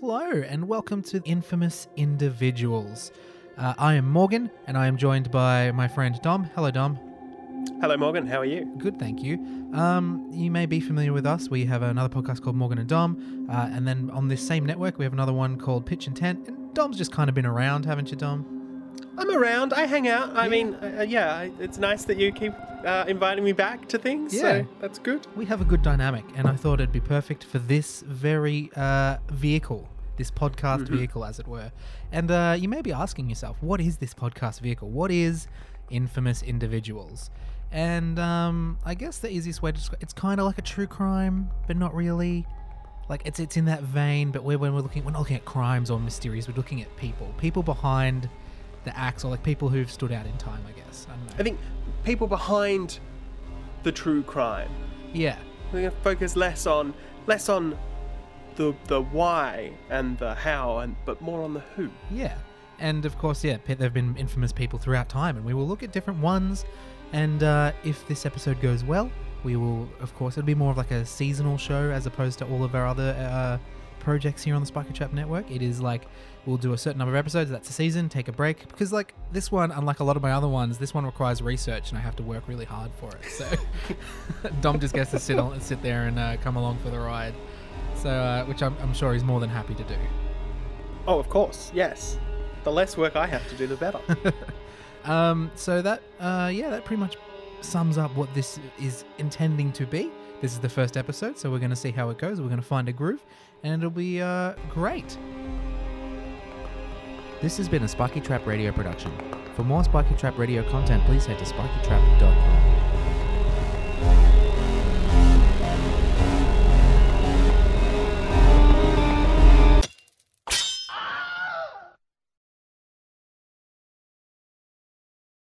Hello, and welcome to Infamous Individuals. Uh, I am Morgan, and I am joined by my friend Dom. Hello, Dom. Hello, Morgan. How are you? Good, thank you. Um, you may be familiar with us. We have another podcast called Morgan and Dom, uh, and then on this same network, we have another one called Pitch and Tent. And Dom's just kind of been around, haven't you, Dom? I'm around. I hang out. I Yeah. mean, uh, uh, yeah, it's nice that you keep uh, inviting me back to things. Yeah. So that's good. We have a good dynamic, and I thought it'd be perfect for this very uh, vehicle, this podcast vehicle, as it were. And uh, you may be asking yourself, what is this podcast vehicle? What is Infamous Individuals? And um, I guess the easiest way to describe it's kind of like a true crime, but not really. Like it's it's in that vein, but we're, when we're looking, we're not looking at crimes or mysteries. We're looking at people, people behind the acts, or like people who've stood out in time. I guess. I don't know. I think people behind the true crime. Yeah. We're gonna focus less on less on the the why and the how, and but more on the who. Yeah. And of course, yeah, there have been infamous people throughout time, and we will look at different ones. And uh, if this episode goes well, we will, of course, it'll be more of like a seasonal show as opposed to all of our other uh, projects here on the Spiky Trap Network. It is like we'll do a certain number of episodes, that's a season, take a break. Because, like, this one, unlike a lot of my other ones, this one requires research, and I have to work really hard for it. So Dom just gets to sit, on, sit there and uh, come along for the ride. So, uh, which I'm, I'm sure he's more than happy to do. Oh, of course. Yes. The less work I have to do, the better. Um, so that, uh, yeah, that pretty much sums up what this is intending to be. This is the first episode, so we're going to see how it goes. We're going to find a groove, and it'll be uh, great. This has been a Spiky Trap Radio production. For more Spiky Trap Radio content, please head to spikytrap.com.